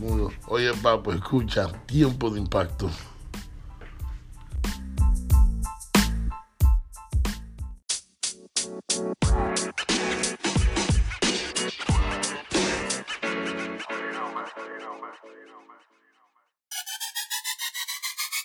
Pues, oye, papo, escucha, tiempo de impacto.